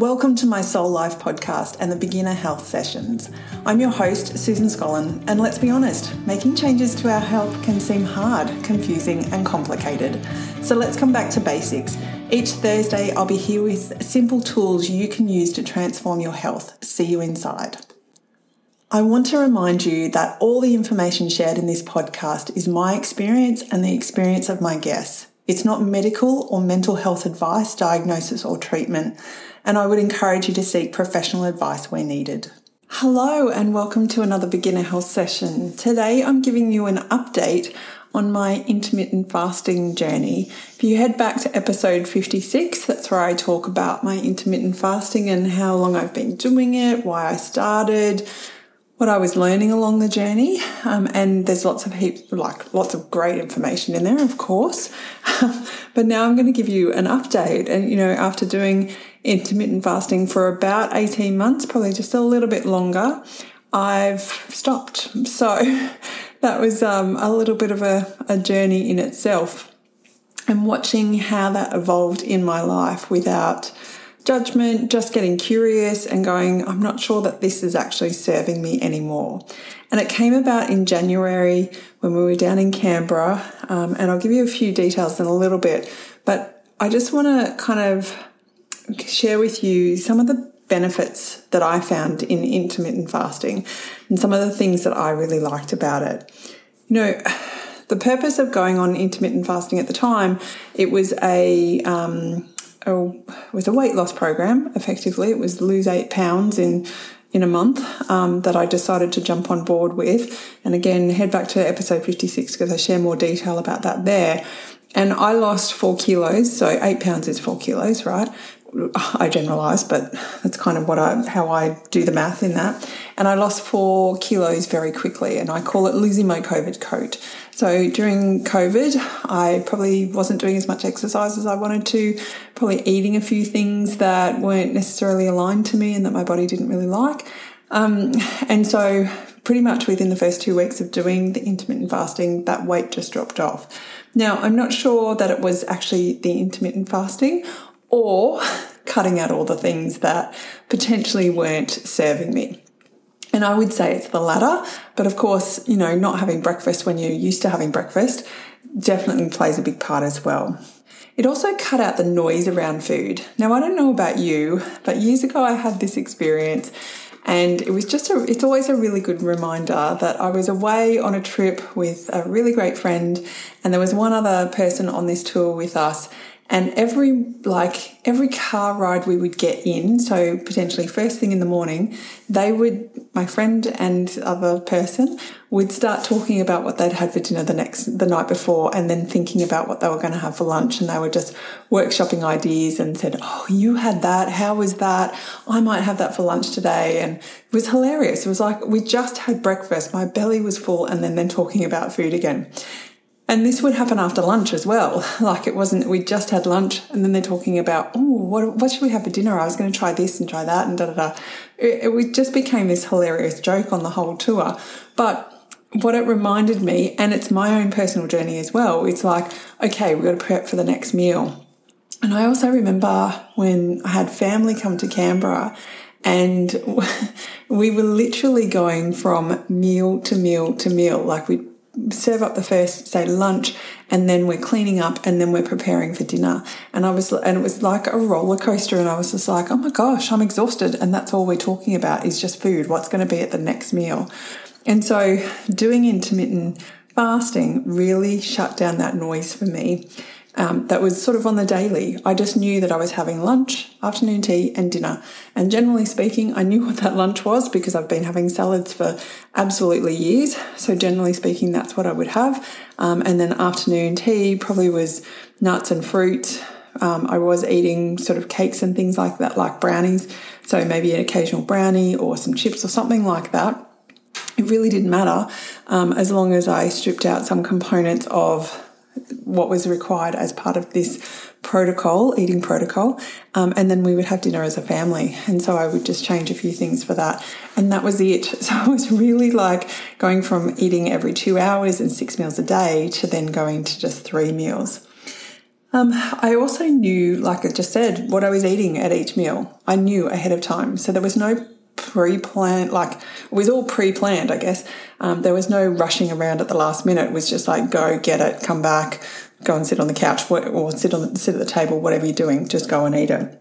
Welcome to my Soul Life podcast and the Beginner Health Sessions. I'm your host, Susan Scollin, and let's be honest, making changes to our health can seem hard, confusing, and complicated. So let's come back to basics. Each Thursday, I'll be here with simple tools you can use to transform your health. See you inside. I want to remind you that all the information shared in this podcast is my experience and the experience of my guests. It's not medical or mental health advice, diagnosis, or treatment and I would encourage you to seek professional advice where needed. Hello, and welcome to another beginner health session. Today I'm giving you an update on my intermittent fasting journey. If you head back to episode 56, that's where I talk about my intermittent fasting and how long I've been doing it, why I started, what I was learning along the journey. Um, and there's lots of heaps, like lots of great information in there, of course. but now I'm going to give you an update. And, you know, after doing intermittent fasting for about 18 months, probably just a little bit longer, I've stopped. So that was um, a little bit of a, a journey in itself. And watching how that evolved in my life without judgment, just getting curious and going, I'm not sure that this is actually serving me anymore. And it came about in January when we were down in Canberra. Um, and I'll give you a few details in a little bit, but I just want to kind of share with you some of the benefits that I found in intermittent fasting and some of the things that I really liked about it. You know, the purpose of going on intermittent fasting at the time, it was a, um, a was a weight loss program. Effectively, it was lose eight pounds in in a month um, that I decided to jump on board with. And again, head back to episode 56 because I share more detail about that there. And I lost four kilos, so eight pounds is four kilos, right? I generalize, but that's kind of what I how I do the math in that. And I lost four kilos very quickly, and I call it losing my COVID coat. So during COVID, I probably wasn't doing as much exercise as I wanted to, probably eating a few things that weren't necessarily aligned to me and that my body didn't really like. Um, and so, pretty much within the first two weeks of doing the intermittent fasting, that weight just dropped off. Now, I'm not sure that it was actually the intermittent fasting or cutting out all the things that potentially weren't serving me. And I would say it's the latter, but of course, you know, not having breakfast when you're used to having breakfast definitely plays a big part as well. It also cut out the noise around food. Now, I don't know about you, but years ago I had this experience and it was just a, it's always a really good reminder that I was away on a trip with a really great friend and there was one other person on this tour with us and every like every car ride we would get in so potentially first thing in the morning they would my friend and other person would start talking about what they'd had for dinner the next the night before and then thinking about what they were going to have for lunch and they were just workshopping ideas and said oh you had that how was that? I might have that for lunch today and it was hilarious. It was like we just had breakfast my belly was full and then then talking about food again and this would happen after lunch as well. Like it wasn't, we just had lunch and then they're talking about, oh, what, what should we have for dinner? I was going to try this and try that and da da da. It, it just became this hilarious joke on the whole tour. But what it reminded me, and it's my own personal journey as well, it's like, okay, we've got to prep for the next meal. And I also remember when I had family come to Canberra and we were literally going from meal to meal to meal. Like we serve up the first say lunch and then we're cleaning up and then we're preparing for dinner. And i was and it was like a roller coaster and i was just like oh my gosh i'm exhausted. And that's all we're talking about is just food what's going to be at the next meal. And so doing intermittent fasting really shut down that noise for me um, that was sort of on the daily. I just knew that I was having lunch, afternoon tea, and dinner. And generally speaking, I knew what that lunch was because I've been having salads for absolutely years. So, generally speaking, that's what I would have. Um, and then afternoon tea probably was nuts and fruit. Um, I was eating sort of cakes and things like that, like brownies. So, maybe an occasional brownie or some chips or something like that. It really didn't matter um, as long as I stripped out some components of what was required as part of this protocol, eating protocol. Um, and then we would have dinner as a family. And so I would just change a few things for that. And that was it. So it was really like going from eating every two hours and six meals a day to then going to just three meals. Um, I also knew, like I just said, what I was eating at each meal. I knew ahead of time. So there was no pre-planned like it was all pre-planned i guess. Um, there was no rushing around at the last minute. It was just like go get it come back go and sit on the couch or sit on sit at the table whatever you're doing just go and eat it.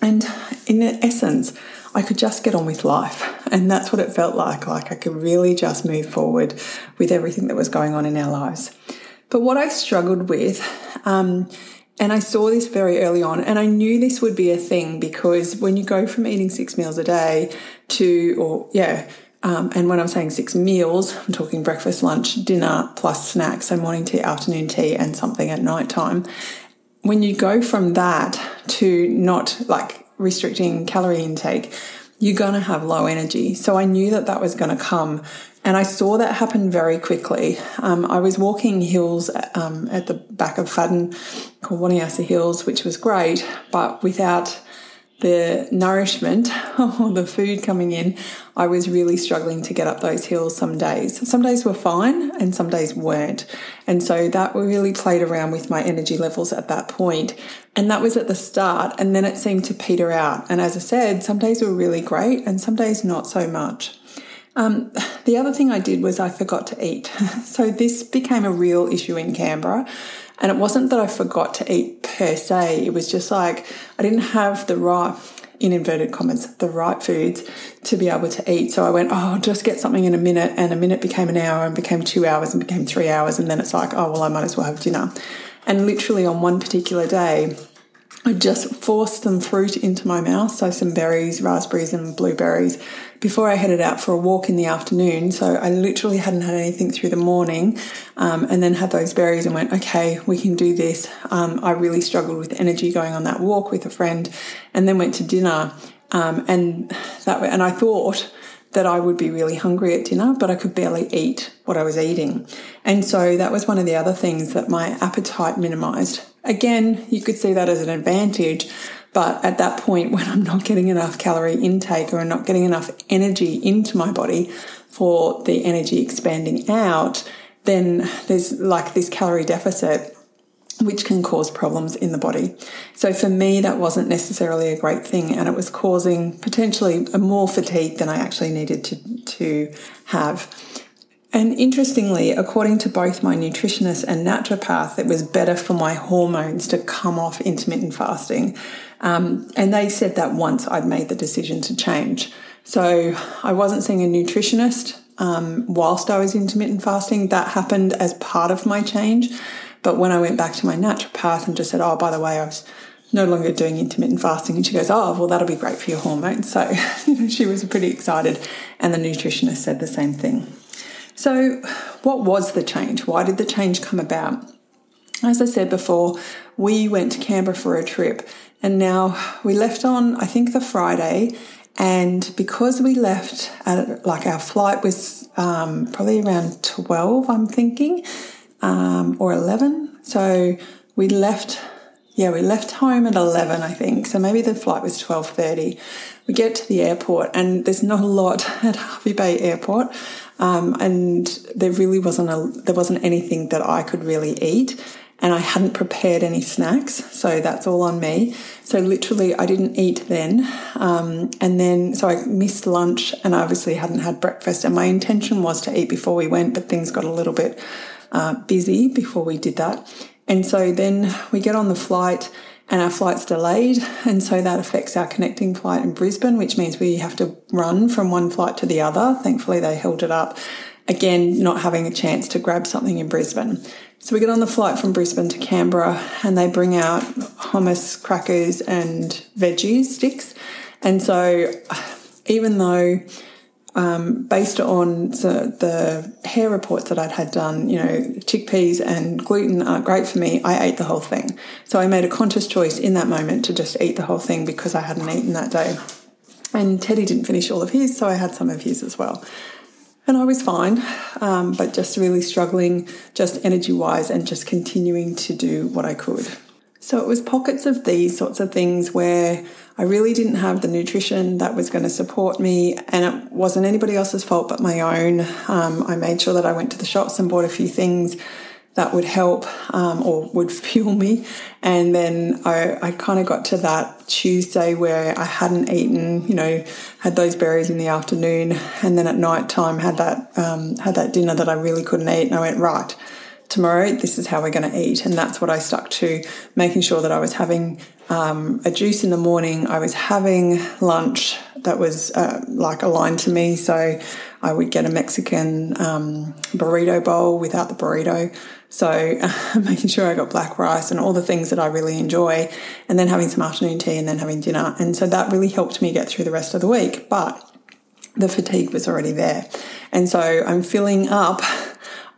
And in essence i could just get on with life. And that's what it felt like. Like i could really just move forward with everything that was going on in our lives. But what i struggled with um, and I saw this very early on, and I knew this would be a thing because when you go from eating six meals a day to, or yeah, um, and when I'm saying six meals, I'm talking breakfast, lunch, dinner, plus snacks, so morning tea, afternoon tea, and something at night time. When you go from that to not like restricting calorie intake, you're going to have low energy. So I knew that that was going to come and I saw that happen very quickly. Um, I was walking hills um, at the back of Fadden called Wanniassa Hills, which was great, but without the nourishment or the food coming in, I was really struggling to get up those hills some days. Some days were fine and some days weren't. And so that really played around with my energy levels at that point. And that was at the start. And then it seemed to peter out. And as I said, some days were really great and some days not so much. Um, the other thing I did was I forgot to eat. so this became a real issue in Canberra. And it wasn't that I forgot to eat per se, it was just like I didn't have the right, in inverted commas, the right foods to be able to eat. So I went, oh, I'll just get something in a minute. And a minute became an hour and became two hours and became three hours. And then it's like, oh, well, I might as well have dinner. And literally on one particular day, I just forced some fruit into my mouth, so some berries, raspberries, and blueberries before I headed out for a walk in the afternoon. So I literally hadn't had anything through the morning um, and then had those berries and went, okay, we can do this. Um, I really struggled with energy going on that walk with a friend and then went to dinner. Um, and that and I thought that I would be really hungry at dinner, but I could barely eat what I was eating. And so that was one of the other things that my appetite minimized. Again, you could see that as an advantage, but at that point, when I'm not getting enough calorie intake or I'm not getting enough energy into my body for the energy expanding out, then there's like this calorie deficit which can cause problems in the body. So for me, that wasn't necessarily a great thing, and it was causing potentially more fatigue than I actually needed to, to have. And interestingly, according to both my nutritionist and naturopath, it was better for my hormones to come off intermittent fasting. Um, and they said that once I'd made the decision to change. So I wasn't seeing a nutritionist um, whilst I was intermittent fasting. That happened as part of my change. But when I went back to my naturopath and just said, oh, by the way, I was no longer doing intermittent fasting, and she goes, oh, well, that'll be great for your hormones. So she was pretty excited. And the nutritionist said the same thing. So, what was the change? Why did the change come about? As I said before, we went to Canberra for a trip, and now we left on, I think, the Friday. And because we left, at, like our flight was um, probably around 12, I'm thinking, um, or 11. So we left, yeah, we left home at 11, I think. So maybe the flight was 12.30. We get to the airport and there's not a lot at Hervey Bay Airport. Um, and there really wasn't a, there wasn't anything that I could really eat and I hadn't prepared any snacks, so that's all on me. So literally, I didn't eat then, um, and then so I missed lunch, and obviously hadn't had breakfast. And my intention was to eat before we went, but things got a little bit uh, busy before we did that. And so then we get on the flight and our flight's delayed. And so that affects our connecting flight in Brisbane, which means we have to run from one flight to the other. Thankfully, they held it up. Again, not having a chance to grab something in Brisbane. So we get on the flight from Brisbane to Canberra and they bring out hummus, crackers, and veggie sticks. And so, even though um, based on the, the, hair reports that I'd had done, you know, chickpeas and gluten aren't great for me, I ate the whole thing. So I made a conscious choice in that moment to just eat the whole thing because I hadn't eaten that day. And Teddy didn't finish all of his, so I had some of his as well. And I was fine, um, but just really struggling, just energy wise, and just continuing to do what I could. So it was pockets of these sorts of things where I really didn't have the nutrition that was going to support me, and it wasn't anybody else's fault but my own. Um, I made sure that I went to the shops and bought a few things that would help um, or would fuel me. And then I, I kind of got to that Tuesday where I hadn't eaten, you know, had those berries in the afternoon, and then at night time had that um, had that dinner that I really couldn't eat, and I went right. Tomorrow, this is how we're going to eat, and that's what I stuck to, making sure that I was having um, a juice in the morning. I was having lunch that was uh, like aligned to me, so I would get a Mexican um, burrito bowl without the burrito. So making sure I got black rice and all the things that I really enjoy, and then having some afternoon tea and then having dinner. And so that really helped me get through the rest of the week. But the fatigue was already there. And so I'm filling up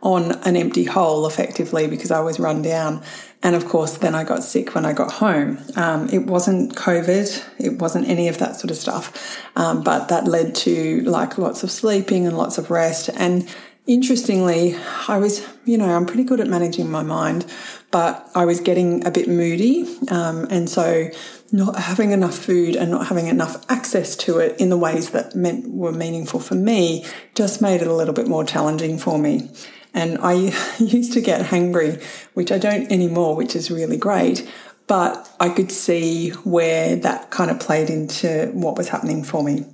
on an empty hole effectively because I was run down. And of course, then I got sick when I got home. Um, it wasn't COVID, it wasn't any of that sort of stuff, um, but that led to like lots of sleeping and lots of rest. And interestingly, I was, you know, I'm pretty good at managing my mind, but I was getting a bit moody. Um, and so not having enough food and not having enough access to it in the ways that meant were meaningful for me just made it a little bit more challenging for me. And I used to get hangry, which I don't anymore, which is really great. But I could see where that kind of played into what was happening for me.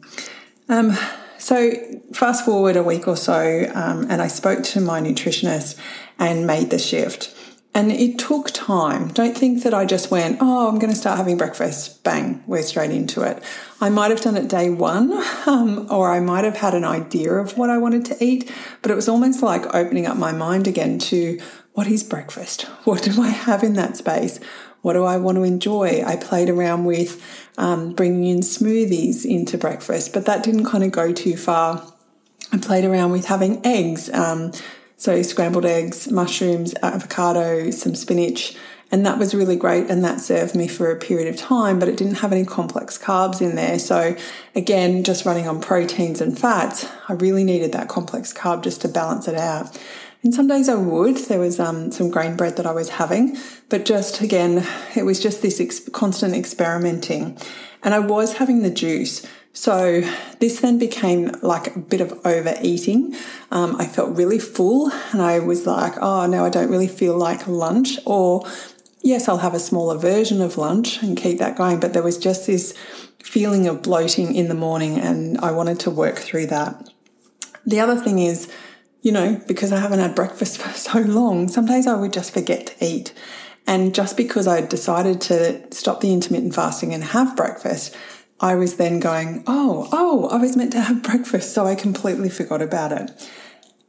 Um, so, fast forward a week or so, um, and I spoke to my nutritionist and made the shift. And it took time. Don't think that I just went, oh, I'm going to start having breakfast. Bang, we're straight into it. I might have done it day one, um, or I might have had an idea of what I wanted to eat, but it was almost like opening up my mind again to what is breakfast? What do I have in that space? What do I want to enjoy? I played around with um, bringing in smoothies into breakfast, but that didn't kind of go too far. I played around with having eggs, um, so scrambled eggs, mushrooms, avocado, some spinach, and that was really great. And that served me for a period of time, but it didn't have any complex carbs in there. So, again, just running on proteins and fats, I really needed that complex carb just to balance it out. And some days I would. There was um, some grain bread that I was having, but just again, it was just this ex- constant experimenting. And I was having the juice. So this then became like a bit of overeating. Um, I felt really full and I was like, oh, no, I don't really feel like lunch. Or, yes, I'll have a smaller version of lunch and keep that going. But there was just this feeling of bloating in the morning and I wanted to work through that. The other thing is, you know, because I haven't had breakfast for so long, some days I would just forget to eat. And just because I decided to stop the intermittent fasting and have breakfast, I was then going, oh, oh, I was meant to have breakfast. So I completely forgot about it.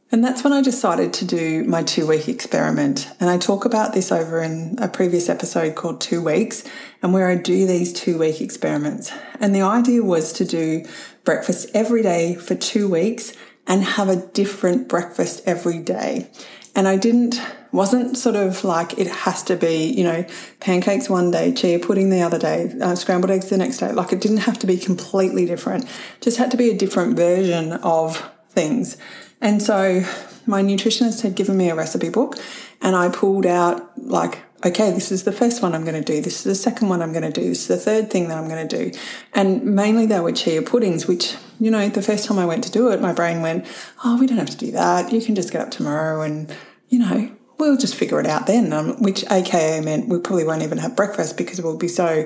And that's when I decided to do my two week experiment. And I talk about this over in a previous episode called Two Weeks, and where I do these two week experiments. And the idea was to do breakfast every day for two weeks and have a different breakfast every day. And I didn't, wasn't sort of like it has to be, you know, pancakes one day, chia pudding the other day, uh, scrambled eggs the next day. Like it didn't have to be completely different, just had to be a different version of things. And so my nutritionist had given me a recipe book and I pulled out like okay, this is the first one I'm going to do. This is the second one I'm going to do. This is the third thing that I'm going to do. And mainly they were chia puddings, which, you know, the first time I went to do it, my brain went, oh, we don't have to do that. You can just get up tomorrow and, you know, we'll just figure it out then. Um, which AKA meant we probably won't even have breakfast because we'll be so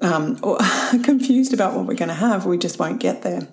um, confused about what we're going to have. We just won't get there.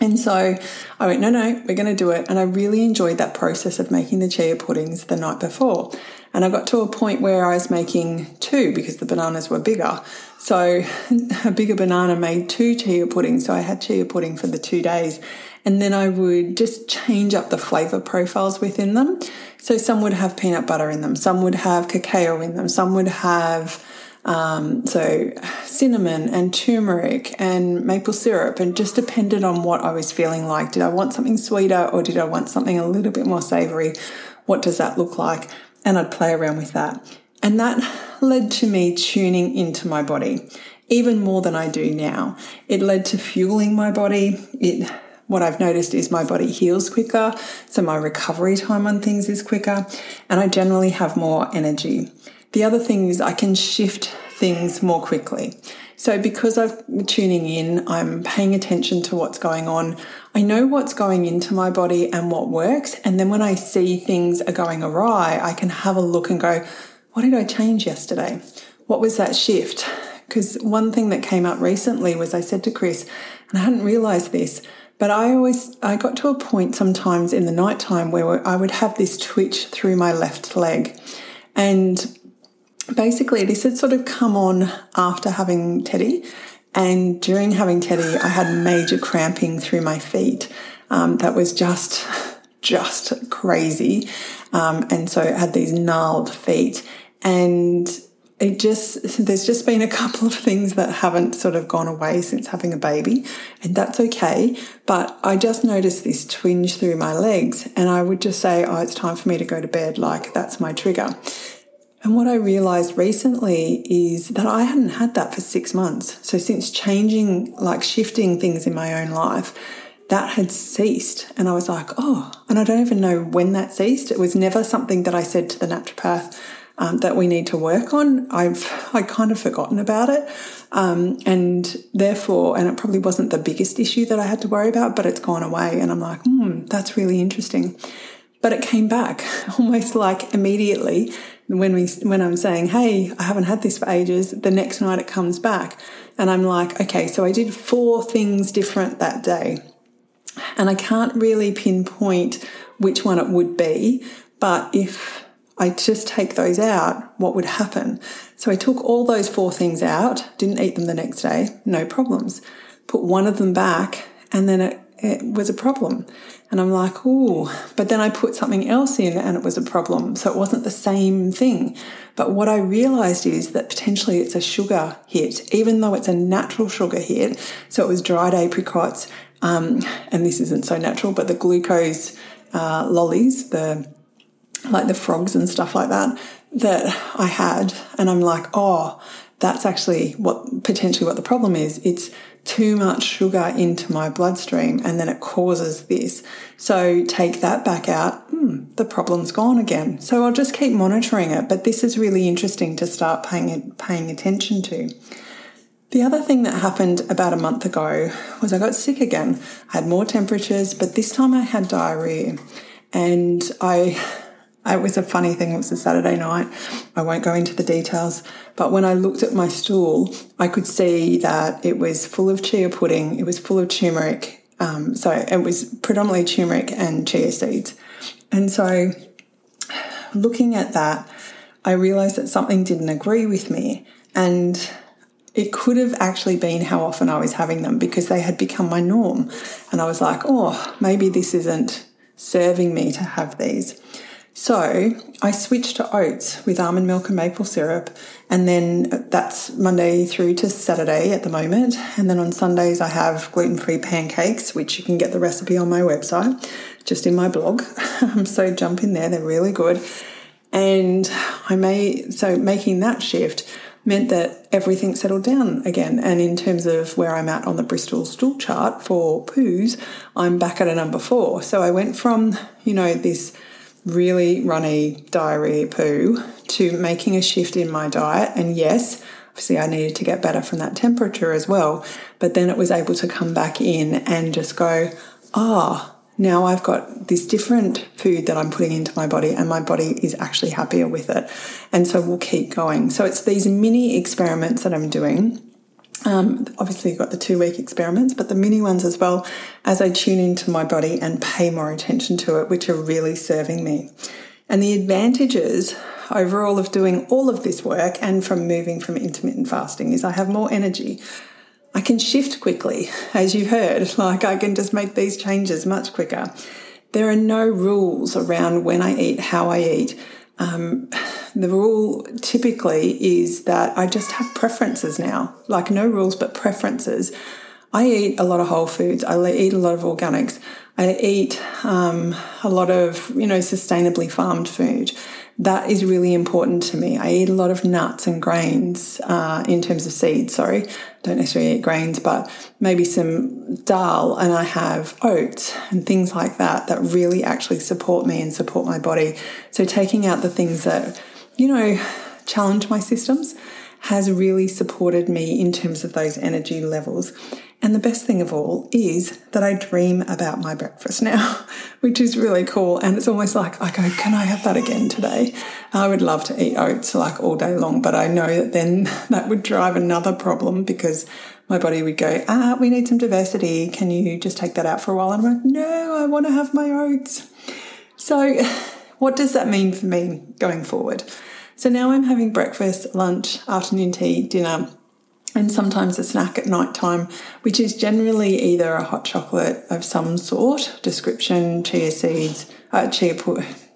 And so I went, no, no, we're going to do it. And I really enjoyed that process of making the chia puddings the night before. And I got to a point where I was making two because the bananas were bigger. So a bigger banana made two chia puddings. So I had chia pudding for the two days. And then I would just change up the flavor profiles within them. So some would have peanut butter in them, some would have cacao in them, some would have um, so cinnamon and turmeric and maple syrup, and just depended on what I was feeling like. Did I want something sweeter or did I want something a little bit more savory? What does that look like? and I'd play around with that. And that led to me tuning into my body even more than I do now. It led to fueling my body. It what I've noticed is my body heals quicker, so my recovery time on things is quicker, and I generally have more energy. The other thing is I can shift things more quickly. So, because I'm tuning in, I'm paying attention to what's going on. I know what's going into my body and what works. And then when I see things are going awry, I can have a look and go, what did I change yesterday? What was that shift? Because one thing that came up recently was I said to Chris, and I hadn't realized this, but I always I got to a point sometimes in the night time where I would have this twitch through my left leg. And basically this had sort of come on after having Teddy. And during having Teddy, I had major cramping through my feet. Um, that was just just crazy. Um, and so I had these gnarled feet. And it just there's just been a couple of things that haven't sort of gone away since having a baby and that's okay. But i just noticed this twinge through my legs and i would just say oh it's time for me to go to bed like that's my trigger. And what i realized recently is that i hadn't had that for six months. So since changing like shifting things in my own life that had ceased. And i was like oh and i don't even know when that ceased. It was never something that i said to the naturopath um, that we need to work on. I've I kind of forgotten about it, um, and therefore, and it probably wasn't the biggest issue that I had to worry about, but it's gone away, and I'm like, hmm, that's really interesting. But it came back almost like immediately when we when I'm saying, "Hey, I haven't had this for ages." The next night it comes back, and I'm like, "Okay, so I did four things different that day." And I can't really pinpoint which one it would be, but if I just take those out, what would happen? So I took all those four things out, didn't eat them the next day, no problems. Put one of them back, and then it, it was a problem. And I'm like, oh, but then I put something else in and it was a problem. So it wasn't the same thing. But what I realized is that potentially it's a sugar hit, even though it's a natural sugar hit. So it was dried apricots, um, and this isn't so natural, but the glucose uh, lollies, the like the frogs and stuff like that, that I had. And I'm like, oh, that's actually what potentially what the problem is. It's too much sugar into my bloodstream and then it causes this. So take that back out. Hmm, the problem's gone again. So I'll just keep monitoring it. But this is really interesting to start paying paying attention to. The other thing that happened about a month ago was I got sick again. I had more temperatures, but this time I had diarrhea. And I it was a funny thing. It was a Saturday night. I won't go into the details, but when I looked at my stool, I could see that it was full of chia pudding. It was full of turmeric. Um, so it was predominantly turmeric and chia seeds. And so looking at that, I realized that something didn't agree with me. And it could have actually been how often I was having them because they had become my norm. And I was like, oh, maybe this isn't serving me to have these. So I switched to oats with almond milk and maple syrup, and then that's Monday through to Saturday at the moment. And then on Sundays, I have gluten free pancakes, which you can get the recipe on my website, just in my blog. so jump in there, they're really good. And I may, so making that shift meant that everything settled down again. And in terms of where I'm at on the Bristol stool chart for poos, I'm back at a number four. So I went from, you know, this really runny diarrhea poo to making a shift in my diet. And yes, obviously I needed to get better from that temperature as well. But then it was able to come back in and just go, ah, oh, now I've got this different food that I'm putting into my body, and my body is actually happier with it. And so we'll keep going. So it's these mini experiments that I'm doing um, obviously, you've got the two week experiments, but the mini ones as well as I tune into my body and pay more attention to it, which are really serving me. And the advantages overall of doing all of this work and from moving from intermittent fasting is I have more energy. I can shift quickly, as you heard, like I can just make these changes much quicker. There are no rules around when I eat, how I eat. Um, the rule typically is that I just have preferences now, like no rules, but preferences. I eat a lot of whole foods. I eat a lot of organics. I eat um, a lot of, you know, sustainably farmed food. That is really important to me. I eat a lot of nuts and grains uh, in terms of seeds. Sorry, don't necessarily eat grains, but maybe some dal, and I have oats and things like that that really actually support me and support my body. So taking out the things that you know, challenge my systems has really supported me in terms of those energy levels. And the best thing of all is that I dream about my breakfast now, which is really cool. And it's almost like I go, can I have that again today? I would love to eat oats like all day long, but I know that then that would drive another problem because my body would go, ah, we need some diversity. Can you just take that out for a while? And I'm like, no, I want to have my oats. So, what does that mean for me going forward? So now I'm having breakfast, lunch, afternoon tea, dinner, and sometimes a snack at night time, which is generally either a hot chocolate of some sort, description, chia seeds, uh, chia,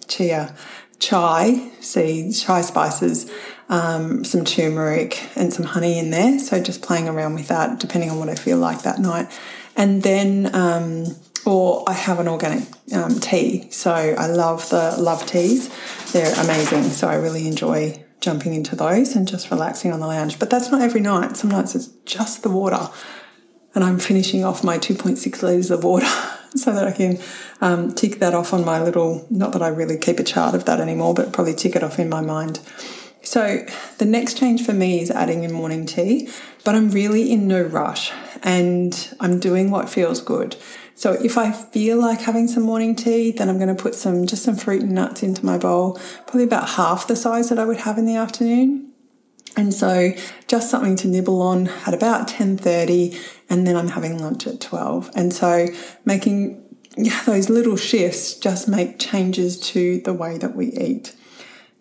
chia, chai seeds, chai spices, um, some turmeric, and some honey in there. So just playing around with that, depending on what I feel like that night. And then, um, or I have an organic um, tea. So I love the love teas. They're amazing. So I really enjoy jumping into those and just relaxing on the lounge. But that's not every night. Some nights it's just the water. And I'm finishing off my 2.6 litres of water so that I can um, tick that off on my little, not that I really keep a chart of that anymore, but probably tick it off in my mind. So the next change for me is adding in morning tea, but I'm really in no rush and I'm doing what feels good. So if I feel like having some morning tea, then I'm going to put some just some fruit and nuts into my bowl, probably about half the size that I would have in the afternoon. And so just something to nibble on at about 10:30 and then I'm having lunch at 12. And so making those little shifts just make changes to the way that we eat.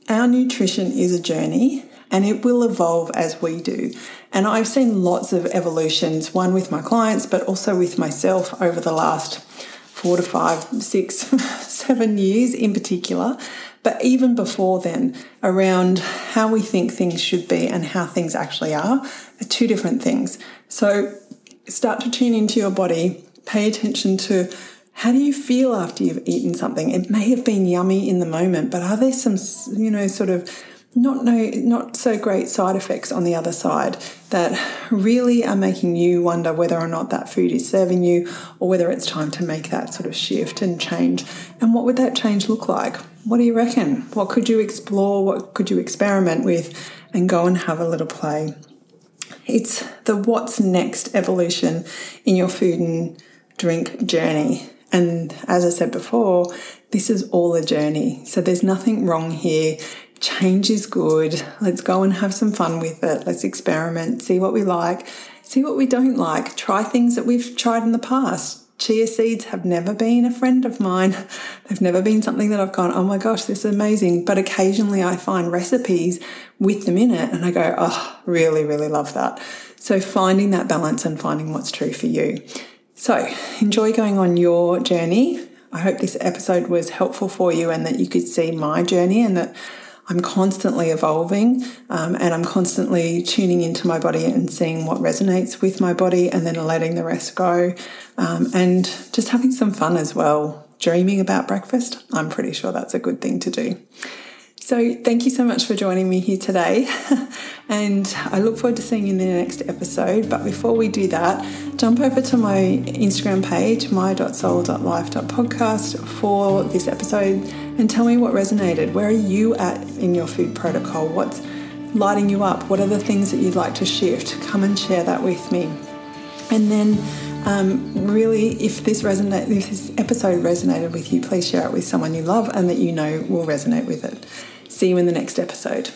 Our nutrition is a journey and it will evolve as we do. And I've seen lots of evolutions, one with my clients, but also with myself over the last four to five, six, seven years in particular. But even before then, around how we think things should be and how things actually are, are two different things. So start to tune into your body, pay attention to how do you feel after you've eaten something? It may have been yummy in the moment, but are there some, you know, sort of not no not so great side effects on the other side that really are making you wonder whether or not that food is serving you or whether it's time to make that sort of shift and change. And what would that change look like? What do you reckon? What could you explore? What could you experiment with? And go and have a little play. It's the what's next evolution in your food and drink journey. And as i said before this is all a journey. So there's nothing wrong here change is good. Let's go and have some fun with it. Let's experiment, see what we like, see what we don't like, try things that we've tried in the past. Chia seeds have never been a friend of mine. They've never been something that I've gone, oh my gosh, this is amazing. But occasionally I find recipes with them in it and I go, oh, really, really love that. So finding that balance and finding what's true for you. So enjoy going on your journey. I hope this episode was helpful for you and that you could see my journey and that I'm constantly evolving um, and I'm constantly tuning into my body and seeing what resonates with my body and then letting the rest go um, and just having some fun as well. Dreaming about breakfast, I'm pretty sure that's a good thing to do. So, thank you so much for joining me here today. and I look forward to seeing you in the next episode. But before we do that, jump over to my Instagram page, my.soul.life.podcast, for this episode and tell me what resonated. Where are you at in your food protocol? What's lighting you up? What are the things that you'd like to shift? Come and share that with me. And then um, really, if this resonate, if this episode resonated with you, please share it with someone you love and that you know will resonate with it. See you in the next episode.